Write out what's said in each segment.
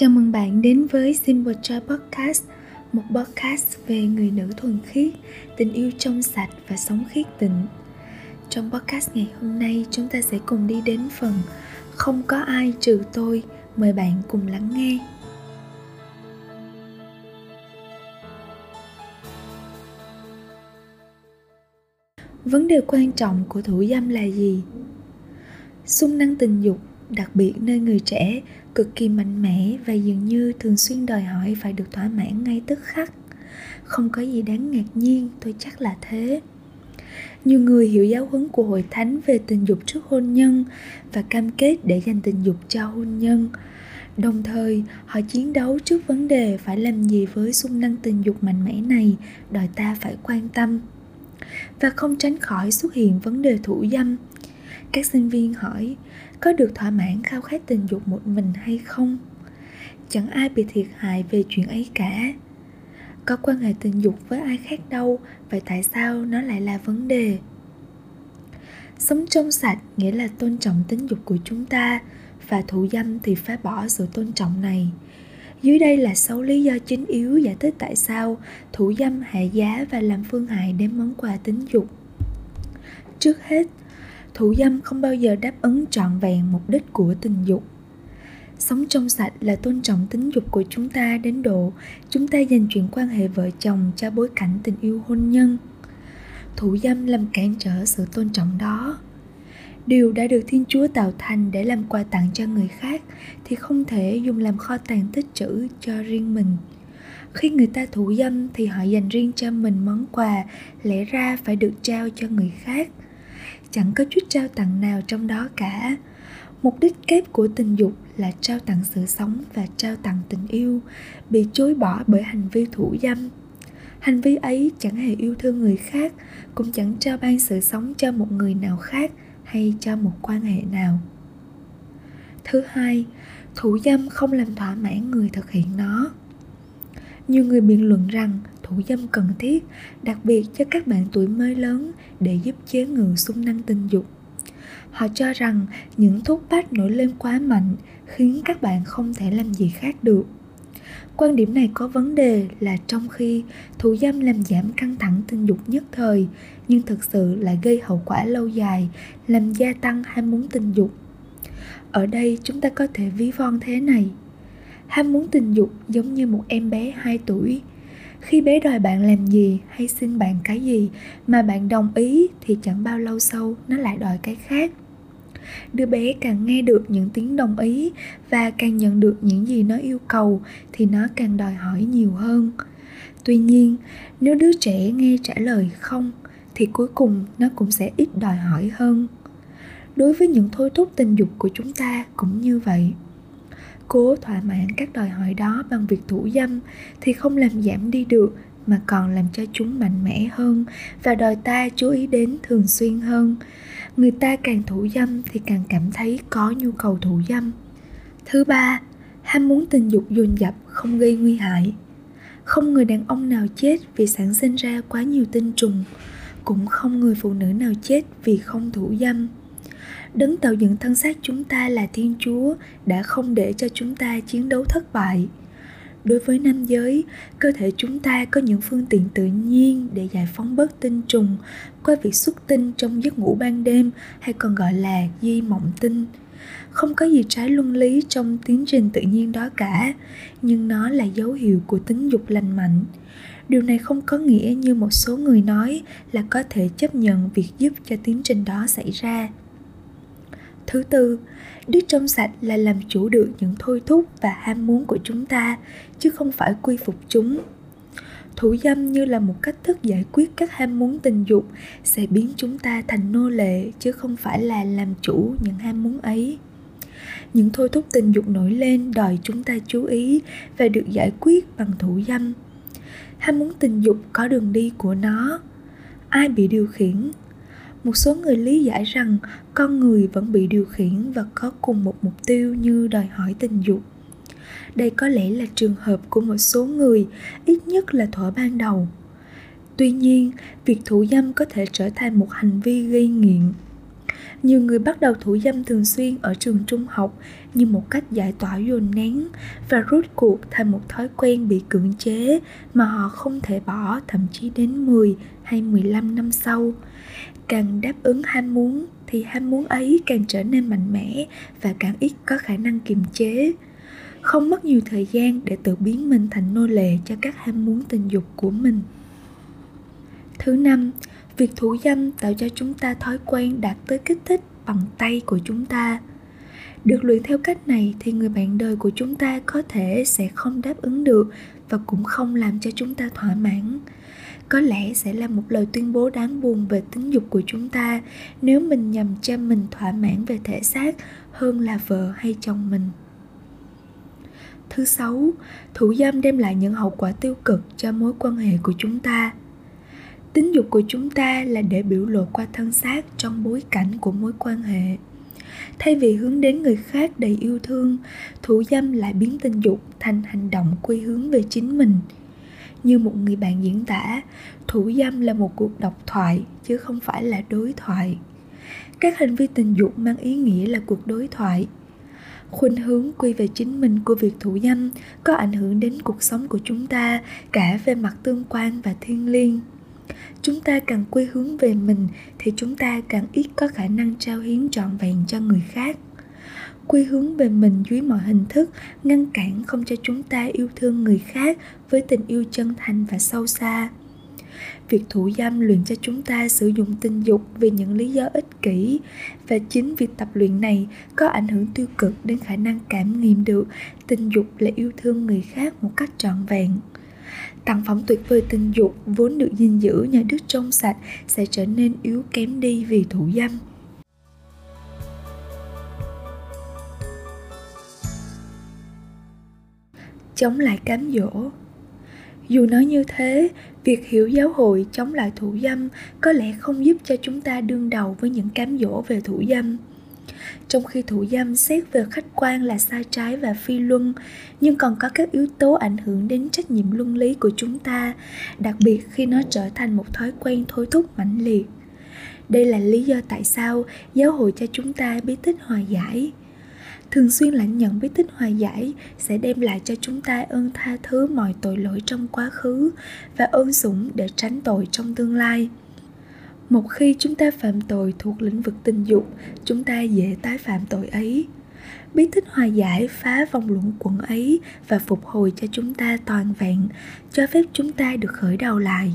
Chào mừng bạn đến với Simple Joy Podcast, một podcast về người nữ thuần khiết, tình yêu trong sạch và sống khiết tịnh. Trong podcast ngày hôm nay, chúng ta sẽ cùng đi đến phần Không có ai trừ tôi, mời bạn cùng lắng nghe. Vấn đề quan trọng của thủ dâm là gì? Xung năng tình dục đặc biệt nơi người trẻ cực kỳ mạnh mẽ và dường như thường xuyên đòi hỏi phải được thỏa mãn ngay tức khắc. Không có gì đáng ngạc nhiên, tôi chắc là thế. Nhiều người hiểu giáo huấn của hội thánh về tình dục trước hôn nhân và cam kết để dành tình dục cho hôn nhân. Đồng thời, họ chiến đấu trước vấn đề phải làm gì với xung năng tình dục mạnh mẽ này, đòi ta phải quan tâm. Và không tránh khỏi xuất hiện vấn đề thủ dâm các sinh viên hỏi, có được thỏa mãn khao khát tình dục một mình hay không? Chẳng ai bị thiệt hại về chuyện ấy cả. Có quan hệ tình dục với ai khác đâu, vậy tại sao nó lại là vấn đề? Sống trong sạch nghĩa là tôn trọng tính dục của chúng ta, và thụ dâm thì phá bỏ sự tôn trọng này. Dưới đây là sáu lý do chính yếu giải thích tại sao thủ dâm hạ giá và làm phương hại đến món quà tính dục. Trước hết thủ dâm không bao giờ đáp ứng trọn vẹn mục đích của tình dục. Sống trong sạch là tôn trọng tính dục của chúng ta đến độ chúng ta dành chuyện quan hệ vợ chồng cho bối cảnh tình yêu hôn nhân. Thủ dâm làm cản trở sự tôn trọng đó. Điều đã được thiên chúa tạo thành để làm quà tặng cho người khác thì không thể dùng làm kho tàng tích trữ cho riêng mình. Khi người ta thủ dâm thì họ dành riêng cho mình món quà lẽ ra phải được trao cho người khác chẳng có chút trao tặng nào trong đó cả. Mục đích kép của tình dục là trao tặng sự sống và trao tặng tình yêu, bị chối bỏ bởi hành vi thủ dâm. Hành vi ấy chẳng hề yêu thương người khác, cũng chẳng trao ban sự sống cho một người nào khác hay cho một quan hệ nào. Thứ hai, thủ dâm không làm thỏa mãn người thực hiện nó. Nhiều người biện luận rằng thủ dâm cần thiết, đặc biệt cho các bạn tuổi mới lớn để giúp chế ngự xung năng tình dục. Họ cho rằng những thuốc bách nổi lên quá mạnh khiến các bạn không thể làm gì khác được. Quan điểm này có vấn đề là trong khi thủ dâm làm giảm căng thẳng tình dục nhất thời, nhưng thực sự lại gây hậu quả lâu dài, làm gia tăng ham muốn tình dục. Ở đây chúng ta có thể ví von thế này. Ham muốn tình dục giống như một em bé 2 tuổi khi bé đòi bạn làm gì hay xin bạn cái gì mà bạn đồng ý thì chẳng bao lâu sau nó lại đòi cái khác. Đứa bé càng nghe được những tiếng đồng ý và càng nhận được những gì nó yêu cầu thì nó càng đòi hỏi nhiều hơn. Tuy nhiên, nếu đứa trẻ nghe trả lời không thì cuối cùng nó cũng sẽ ít đòi hỏi hơn. Đối với những thôi thúc tình dục của chúng ta cũng như vậy cố thỏa mãn các đòi hỏi đó bằng việc thủ dâm thì không làm giảm đi được, mà còn làm cho chúng mạnh mẽ hơn và đòi ta chú ý đến thường xuyên hơn. Người ta càng thủ dâm thì càng cảm thấy có nhu cầu thủ dâm. Thứ ba, ham muốn tình dục dồn dập, không gây nguy hại. Không người đàn ông nào chết vì sản sinh ra quá nhiều tinh trùng, cũng không người phụ nữ nào chết vì không thủ dâm đấng tạo dựng thân xác chúng ta là thiên chúa đã không để cho chúng ta chiến đấu thất bại. Đối với nam giới, cơ thể chúng ta có những phương tiện tự nhiên để giải phóng bớt tinh trùng qua việc xuất tinh trong giấc ngủ ban đêm hay còn gọi là di mộng tinh. Không có gì trái luân lý trong tiến trình tự nhiên đó cả, nhưng nó là dấu hiệu của tính dục lành mạnh. Điều này không có nghĩa như một số người nói là có thể chấp nhận việc giúp cho tiến trình đó xảy ra thứ tư đức trong sạch là làm chủ được những thôi thúc và ham muốn của chúng ta, chứ không phải quy phục chúng. Thủ dâm như là một cách thức giải quyết các ham muốn tình dục sẽ biến chúng ta thành nô lệ, chứ không phải là làm chủ những ham muốn ấy. Những thôi thúc tình dục nổi lên đòi chúng ta chú ý và được giải quyết bằng thủ dâm. Ham muốn tình dục có đường đi của nó. Ai bị điều khiển? Một số người lý giải rằng con người vẫn bị điều khiển và có cùng một mục tiêu như đòi hỏi tình dục. Đây có lẽ là trường hợp của một số người, ít nhất là thuở ban đầu. Tuy nhiên, việc thủ dâm có thể trở thành một hành vi gây nghiện. Nhiều người bắt đầu thủ dâm thường xuyên ở trường trung học như một cách giải tỏa dồn nén và rút cuộc thành một thói quen bị cưỡng chế mà họ không thể bỏ, thậm chí đến 10 hay 15 năm sau. Càng đáp ứng ham muốn thì ham muốn ấy càng trở nên mạnh mẽ và càng ít có khả năng kiềm chế. Không mất nhiều thời gian để tự biến mình thành nô lệ cho các ham muốn tình dục của mình. Thứ năm, việc thủ dâm tạo cho chúng ta thói quen đạt tới kích thích bằng tay của chúng ta được luyện theo cách này thì người bạn đời của chúng ta có thể sẽ không đáp ứng được và cũng không làm cho chúng ta thỏa mãn có lẽ sẽ là một lời tuyên bố đáng buồn về tính dục của chúng ta nếu mình nhằm cho mình thỏa mãn về thể xác hơn là vợ hay chồng mình. Thứ sáu, thủ dâm đem lại những hậu quả tiêu cực cho mối quan hệ của chúng ta. Tính dục của chúng ta là để biểu lộ qua thân xác trong bối cảnh của mối quan hệ. Thay vì hướng đến người khác đầy yêu thương, thủ dâm lại biến tình dục thành hành động quy hướng về chính mình như một người bạn diễn tả. Thủ dâm là một cuộc độc thoại, chứ không phải là đối thoại. Các hành vi tình dục mang ý nghĩa là cuộc đối thoại. Khuynh hướng quy về chính mình của việc thủ dâm có ảnh hưởng đến cuộc sống của chúng ta, cả về mặt tương quan và thiêng liêng. Chúng ta càng quy hướng về mình thì chúng ta càng ít có khả năng trao hiến trọn vẹn cho người khác quy hướng về mình dưới mọi hình thức, ngăn cản không cho chúng ta yêu thương người khác với tình yêu chân thành và sâu xa việc thủ dâm luyện cho chúng ta sử dụng tình dục vì những lý do ích kỷ và chính việc tập luyện này có ảnh hưởng tiêu cực đến khả năng cảm nghiệm được tình dục là yêu thương người khác một cách trọn vẹn Tặng phẩm tuyệt vời tình dục vốn được gìn giữ nhờ đức trong sạch sẽ trở nên yếu kém đi vì thủ dâm. Chống lại cám dỗ. Dù nói như thế, việc hiểu giáo hội chống lại thủ dâm có lẽ không giúp cho chúng ta đương đầu với những cám dỗ về thủ dâm. Trong khi thủ dâm xét về khách quan là sai trái và phi luân nhưng còn có các yếu tố ảnh hưởng đến trách nhiệm luân lý của chúng ta đặc biệt khi nó trở thành một thói quen thôi thúc mãnh liệt. Đây là lý do tại sao giáo hội cho chúng ta bí tích hòa giải thường xuyên lãnh nhận bí tích hòa giải sẽ đem lại cho chúng ta ơn tha thứ mọi tội lỗi trong quá khứ và ơn sủng để tránh tội trong tương lai. Một khi chúng ta phạm tội thuộc lĩnh vực tình dục, chúng ta dễ tái phạm tội ấy. Bí tích hòa giải phá vòng luẩn quẩn ấy và phục hồi cho chúng ta toàn vẹn, cho phép chúng ta được khởi đầu lại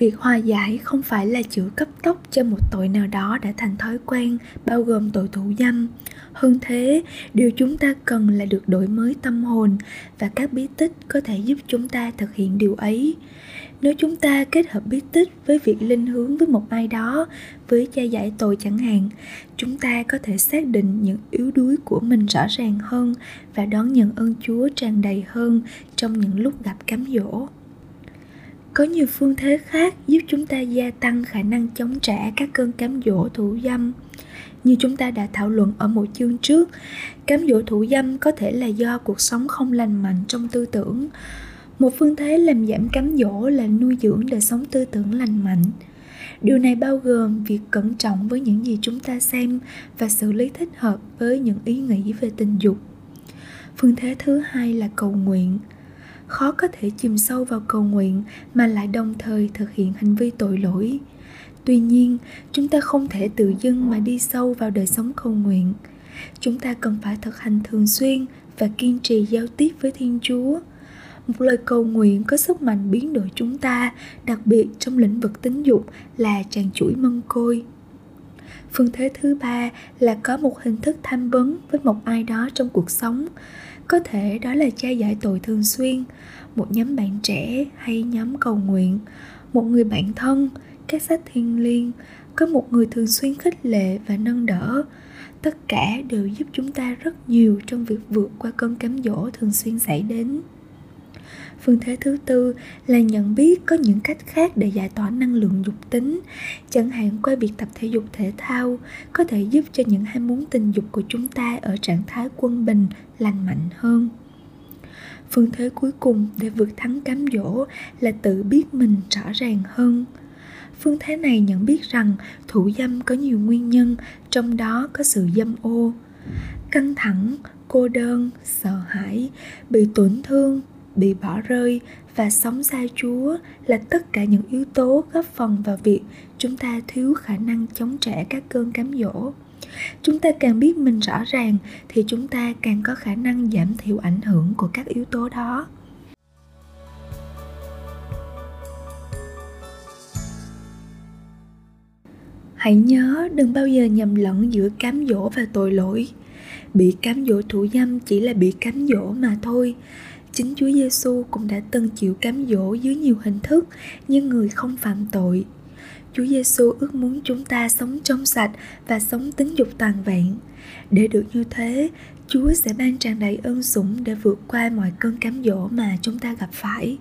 việc hòa giải không phải là chữa cấp tốc cho một tội nào đó đã thành thói quen, bao gồm tội thủ dâm. Hơn thế, điều chúng ta cần là được đổi mới tâm hồn và các bí tích có thể giúp chúng ta thực hiện điều ấy. Nếu chúng ta kết hợp bí tích với việc linh hướng với một ai đó, với cha giải tội chẳng hạn, chúng ta có thể xác định những yếu đuối của mình rõ ràng hơn và đón nhận ơn chúa tràn đầy hơn trong những lúc gặp cám dỗ có nhiều phương thế khác giúp chúng ta gia tăng khả năng chống trả các cơn cám dỗ thủ dâm. Như chúng ta đã thảo luận ở một chương trước, cám dỗ thủ dâm có thể là do cuộc sống không lành mạnh trong tư tưởng. Một phương thế làm giảm cám dỗ là nuôi dưỡng đời sống tư tưởng lành mạnh. Điều này bao gồm việc cẩn trọng với những gì chúng ta xem và xử lý thích hợp với những ý nghĩ về tình dục. Phương thế thứ hai là cầu nguyện khó có thể chìm sâu vào cầu nguyện mà lại đồng thời thực hiện hành vi tội lỗi. Tuy nhiên, chúng ta không thể tự dưng mà đi sâu vào đời sống cầu nguyện. Chúng ta cần phải thực hành thường xuyên và kiên trì giao tiếp với thiên chúa. Một lời cầu nguyện có sức mạnh biến đổi chúng ta, đặc biệt trong lĩnh vực tính dục, là tràn chuỗi mân côi phương thế thứ ba là có một hình thức tham vấn với một ai đó trong cuộc sống. Có thể đó là cha giải tội thường xuyên, một nhóm bạn trẻ hay nhóm cầu nguyện, một người bạn thân, các sách thiêng liêng, có một người thường xuyên khích lệ và nâng đỡ. Tất cả đều giúp chúng ta rất nhiều trong việc vượt qua cơn cám dỗ thường xuyên xảy đến phương thế thứ tư là nhận biết có những cách khác để giải tỏa năng lượng dục tính. Chẳng hạn, qua việc tập thể dục thể thao có thể giúp cho những ham muốn tình dục của chúng ta ở trạng thái quân bình, lành mạnh hơn. Phương thế cuối cùng để vượt thắng cám dỗ là tự biết mình rõ ràng hơn. Phương thế này nhận biết rằng thủ dâm có nhiều nguyên nhân, trong đó có sự dâm ô. Căng thẳng, cô đơn, sợ hãi, bị tổn thương bị bỏ rơi và sống xa chúa là tất cả những yếu tố góp phần vào việc chúng ta thiếu khả năng chống trả các cơn cám dỗ. Chúng ta càng biết mình rõ ràng thì chúng ta càng có khả năng giảm thiểu ảnh hưởng của các yếu tố đó. Hãy nhớ đừng bao giờ nhầm lẫn giữa cám dỗ và tội lỗi. Bị cám dỗ thủ dâm chỉ là bị cám dỗ mà thôi chính Chúa Giêsu cũng đã từng chịu cám dỗ dưới nhiều hình thức nhưng người không phạm tội Chúa Giêsu ước muốn chúng ta sống trong sạch và sống tính dục toàn vẹn. Để được như thế, Chúa sẽ ban tràn đầy ơn sủng để vượt qua mọi cơn cám dỗ mà chúng ta gặp phải.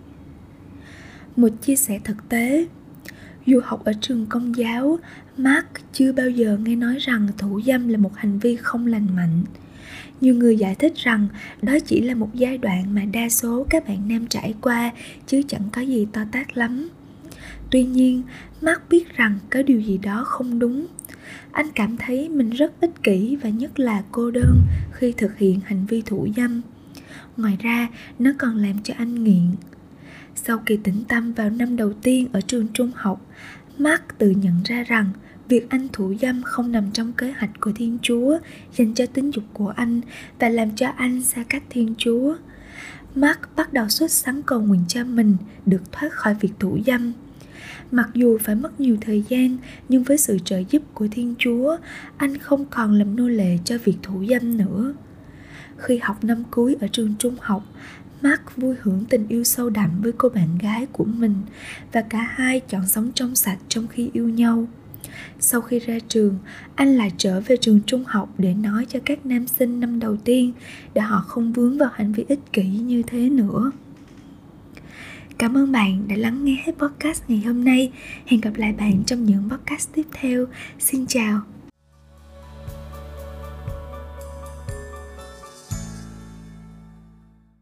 Một chia sẻ thực tế, dù học ở trường công giáo, Mark chưa bao giờ nghe nói rằng thủ dâm là một hành vi không lành mạnh. Nhiều người giải thích rằng đó chỉ là một giai đoạn mà đa số các bạn nam trải qua chứ chẳng có gì to tát lắm. Tuy nhiên, Mark biết rằng có điều gì đó không đúng. Anh cảm thấy mình rất ích kỷ và nhất là cô đơn khi thực hiện hành vi thủ dâm. Ngoài ra, nó còn làm cho anh nghiện. Sau kỳ tĩnh tâm vào năm đầu tiên ở trường trung học, Mark tự nhận ra rằng việc anh thủ dâm không nằm trong kế hoạch của Thiên Chúa dành cho tính dục của anh và làm cho anh xa cách Thiên Chúa. Mark bắt đầu xuất sắng cầu nguyện cho mình được thoát khỏi việc thủ dâm. Mặc dù phải mất nhiều thời gian, nhưng với sự trợ giúp của Thiên Chúa, anh không còn làm nô lệ cho việc thủ dâm nữa. Khi học năm cuối ở trường trung học, Mark vui hưởng tình yêu sâu đậm với cô bạn gái của mình và cả hai chọn sống trong sạch trong khi yêu nhau. Sau khi ra trường, anh lại trở về trường trung học để nói cho các nam sinh năm đầu tiên để họ không vướng vào hành vi ích kỷ như thế nữa. Cảm ơn bạn đã lắng nghe hết podcast ngày hôm nay. Hẹn gặp lại bạn trong những podcast tiếp theo. Xin chào.